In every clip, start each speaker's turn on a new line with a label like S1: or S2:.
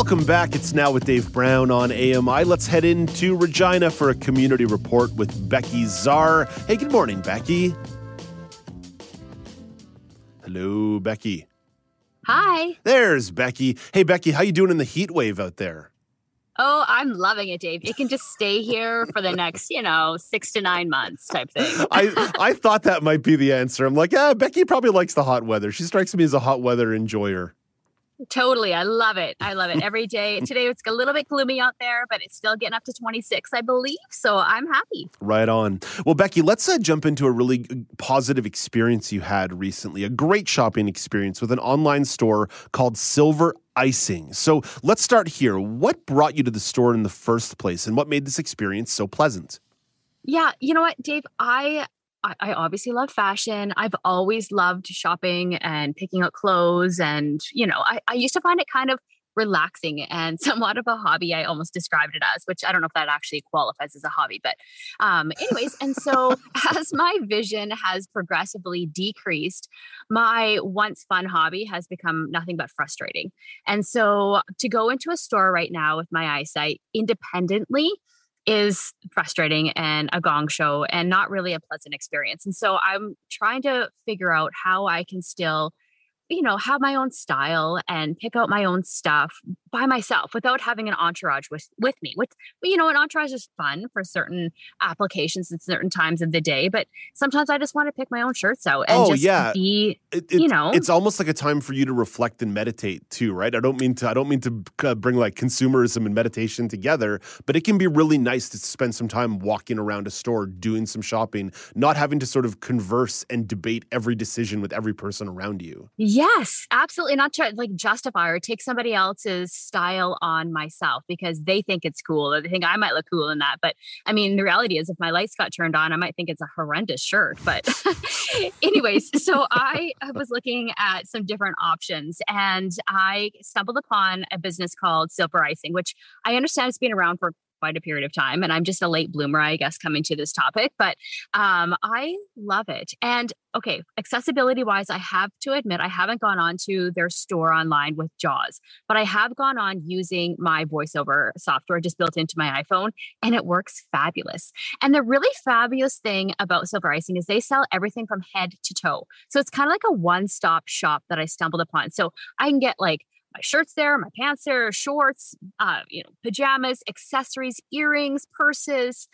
S1: Welcome back. It's now with Dave Brown on AMI. Let's head into Regina for a community report with Becky Czar. Hey, good morning, Becky. Hello, Becky.
S2: Hi.
S1: There's Becky. Hey, Becky, how you doing in the heat wave out there?
S2: Oh, I'm loving it, Dave. It can just stay here for the next, you know, six to nine months type thing.
S1: I I thought that might be the answer. I'm like, yeah, Becky probably likes the hot weather. She strikes me as a hot weather enjoyer.
S2: Totally. I love it. I love it every day. Today it's a little bit gloomy out there, but it's still getting up to 26, I believe. So I'm happy.
S1: Right on. Well, Becky, let's uh, jump into a really positive experience you had recently, a great shopping experience with an online store called Silver Icing. So let's start here. What brought you to the store in the first place and what made this experience so pleasant?
S2: Yeah, you know what, Dave? I I, I obviously love fashion. I've always loved shopping and picking out clothes. And, you know, I, I used to find it kind of relaxing and somewhat of a hobby. I almost described it as, which I don't know if that actually qualifies as a hobby, but um, anyways. and so as my vision has progressively decreased, my once fun hobby has become nothing but frustrating. And so to go into a store right now with my eyesight independently is frustrating and a gong show and not really a pleasant experience. And so I'm trying to figure out how I can still you know, have my own style and pick out my own stuff by myself without having an entourage with with me. With you know, an entourage is fun for certain applications at certain times of the day, but sometimes I just want to pick my own shirts out and
S1: oh,
S2: just
S1: yeah.
S2: be,
S1: It- it-
S2: you know,
S1: it's almost like a time for you to reflect and meditate too, right? I don't mean to I don't mean to uh, bring like consumerism and meditation together, but it can be really nice to spend some time walking around a store, doing some shopping, not having to sort of converse and debate every decision with every person around you.
S2: Yes, absolutely. Not to like justify or take somebody else's style on myself because they think it's cool or they think I might look cool in that. But I mean, the reality is, if my lights got turned on, I might think it's a horrendous shirt. But, anyways, so I I was looking at some different options and I stumbled upon a business called Silver Icing, which I understand has been around for quite a period of time. And I'm just a late bloomer, I guess, coming to this topic, but um, I love it. And okay, accessibility wise, I have to admit, I haven't gone on to their store online with JAWS, but I have gone on using my voiceover software just built into my iPhone, and it works fabulous. And the really fabulous thing about Silver Icing is they sell everything from head to toe. So it's kind of like a one stop shop that I stumbled upon. So I can get like my shirts there, my pants there, shorts, uh, you know, pajamas, accessories, earrings, purses,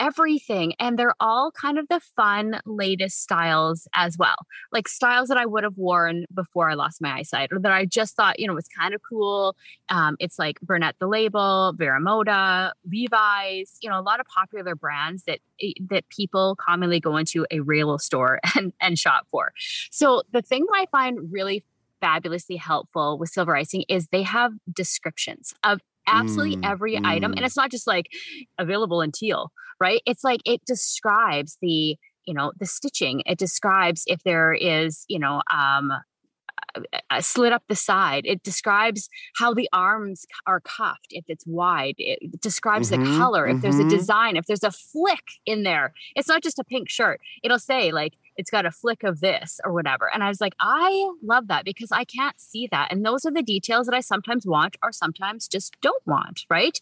S2: everything. And they're all kind of the fun, latest styles as well. Like styles that I would have worn before I lost my eyesight or that I just thought, you know, was kind of cool. Um, it's like Brunette the Label, Vero Moda, Levi's, you know, a lot of popular brands that eh, that people commonly go into a real store and, and shop for. So the thing that I find really fabulously helpful with silver icing is they have descriptions of absolutely
S1: Mm,
S2: every item and
S1: mm.
S2: it's not just like available in teal right it's like it describes the you know the stitching it describes if there is you know um slit up the side. It describes how the arms are cuffed if it's wide. It describes
S1: Mhm,
S2: the color. If there's a
S1: mhm.
S2: design, if there's a flick in there, it's not just a pink shirt. It'll say like it's got a flick of this or whatever. And I was like, I love that because I can't see that. And those are the details that I sometimes want or sometimes just don't want, right?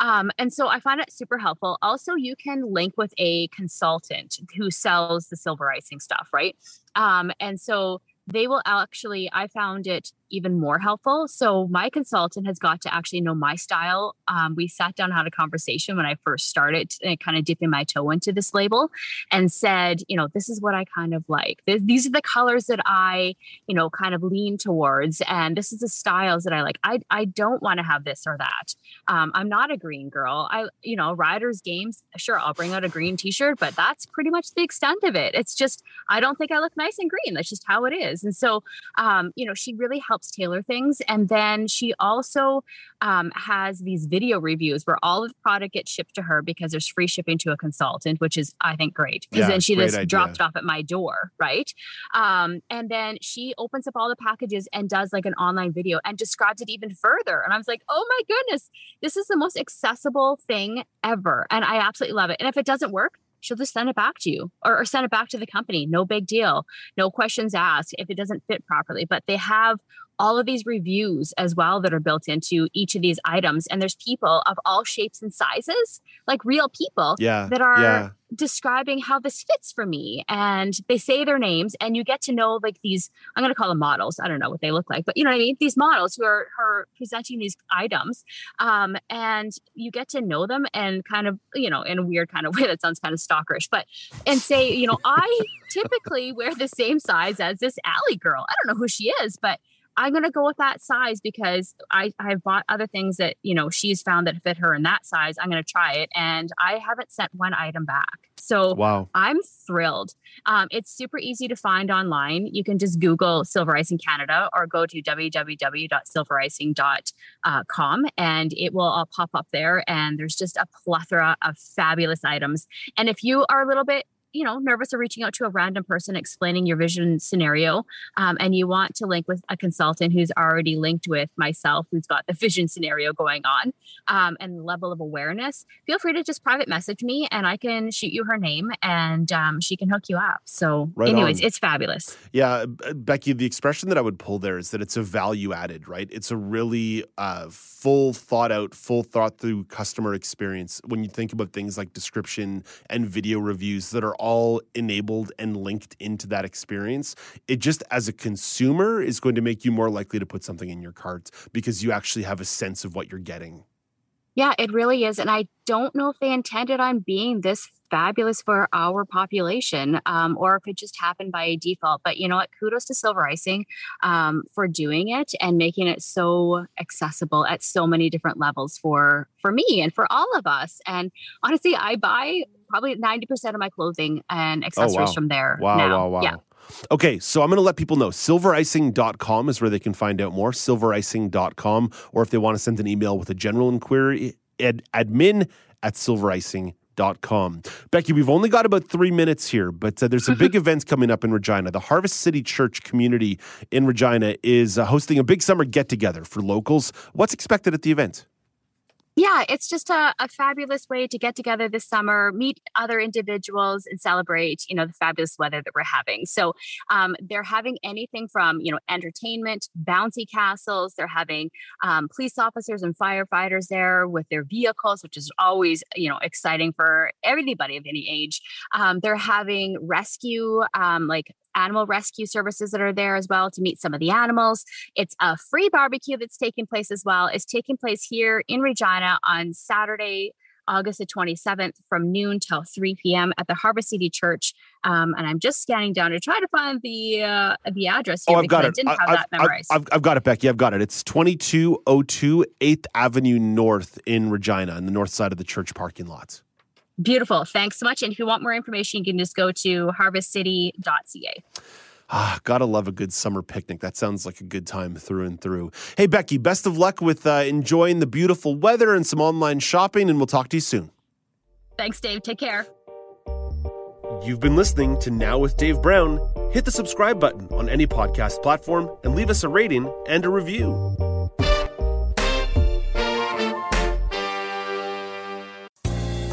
S2: Um, and so I find it super helpful. Also, you can link with a consultant who sells the silver icing stuff, right? Um, and so they will actually, I found it even more helpful. So my consultant has got to actually know my style. Um, we sat down had a conversation when I first started, uh, kind of dipping my toe into this label, and said, you know, this is what I kind of like. Th- These are the colors that I, you know, kind of lean towards, and this is the styles that I like. I I don't want to have this or that. Um, I'm not a green girl. I, you know, Riders games, sure, I'll bring out a green T-shirt, but that's pretty much the extent of it. It's just I don't think I look nice in green. That's just how it is. And so, um, you know, she really helped helps tailor things. And then she also um, has these video reviews where all of the product gets shipped to her because there's free shipping to a consultant, which is, I think, great. Because
S1: Yeah,
S2: then she just
S1: great
S2: dropped it off at my door, right? Um, and then she opens up all the packages and does like an online video and describes it even further. And I was like, oh my goodness, this is the most accessible thing ever. And I absolutely love it. And if it doesn't work, she'll just send it back to you or, or send it back to the company. No big deal. No questions asked if it doesn't fit properly. But they have all of these reviews as well that are built into each of these items. And there's people of all shapes and sizes, like real people
S1: Yeah.
S2: that are
S1: yeah.
S2: describing how this fits for me and they say their names and you get to know like these i'm going to call them models i don't know what they look like but you know what i mean these models who are, who are presenting these items um, and you get to know them and kind of you know in a weird kind of way that sounds kind of stalkerish but and say you know i typically wear the same size as this alley girl i don't know who she is but I'm gonna go with that size because I I've bought other things that you know she's found that fit her in that size. I'm gonna try it, and I haven't sent one item back. So
S1: Wow.
S2: I'm thrilled. Um, it's super easy to find online. You can just Google Silver Icing Canada or go to www.silvericing.com and it will all pop up there. And there's just a plethora of fabulous items. And if you are a little bit you know nervous of reaching out to a random person explaining your vision scenario um, and you want to link with a consultant who's already linked with myself who's got the vision scenario going on um, and level of awareness feel free to just private message me and i can shoot you her name and um, she can hook you up so
S1: Right
S2: anyways
S1: on.
S2: it's fabulous
S1: Yeah, Becky, the expression that I would pull there is that it's a value added, right? It's a really uh, full thought out, full thought through customer experience when you think about things like description and video reviews that are all enabled and linked into that experience. It just, as a consumer, is going to make you more likely to put something in your cart because you actually have a sense of what you're getting.
S2: Yeah, it really is. And I don't know if they intended on being this fabulous for our population um, or if it just happened by default. But you know what? Kudos to Silver Icing um, for doing it and making it so accessible at so many different levels for for me and for all of us. And honestly, I buy probably 90% of my clothing and accessories
S1: Oh, wow.
S2: from there.
S1: Wow,
S2: now.
S1: wow, wow.
S2: Yeah.
S1: Okay, so I'm going to let people know. Silvericing.com is where they can find out more. Silvericing.com, or if they want to send an email with a general inquiry, ad, admin at silvericing.com. Becky, we've only got about three minutes here, but uh, there's some big events coming up in Regina. The Harvest City Church community in Regina is uh, hosting a big summer get together for locals. What's expected at the event?
S2: Yeah, it's just a, a fabulous way to get together this summer, meet other individuals, and celebrate, you know, the fabulous weather that we're having. So um, they're having anything from, you know, entertainment, bouncy castles. They're having um, police officers and firefighters there with their vehicles, which is always, you know, exciting for everybody of any age. Um, they're having rescue, um, like animal rescue services that are there as well to meet some of the animals. It's a free barbecue that's taking place as well. It's taking place here in Regina on Saturday, August the 27th from noon till 3 p.m. at the Harvest City Church. Um, and I'm just scanning down to try to find the uh, the address here
S1: Oh, I've
S2: because
S1: got
S2: I
S1: it.
S2: didn't
S1: I-
S2: have
S1: I've,
S2: that memorized.
S1: I've, I've got it, Becky. I've got it. It's 2202 8th Avenue North in Regina, on the north side of the church parking lot.
S2: Beautiful. Thanks so much. And if you want more information, you can just go to harvestcity.ca.
S1: Ah, gotta love a good summer picnic. That sounds like a good time through and through. Hey, Becky, best of luck with uh, enjoying the beautiful weather and some online shopping, and we'll talk to you soon.
S2: Thanks, Dave. Take care.
S1: You've been listening to Now with Dave Brown. Hit the subscribe button on any podcast platform and leave us a rating and a review.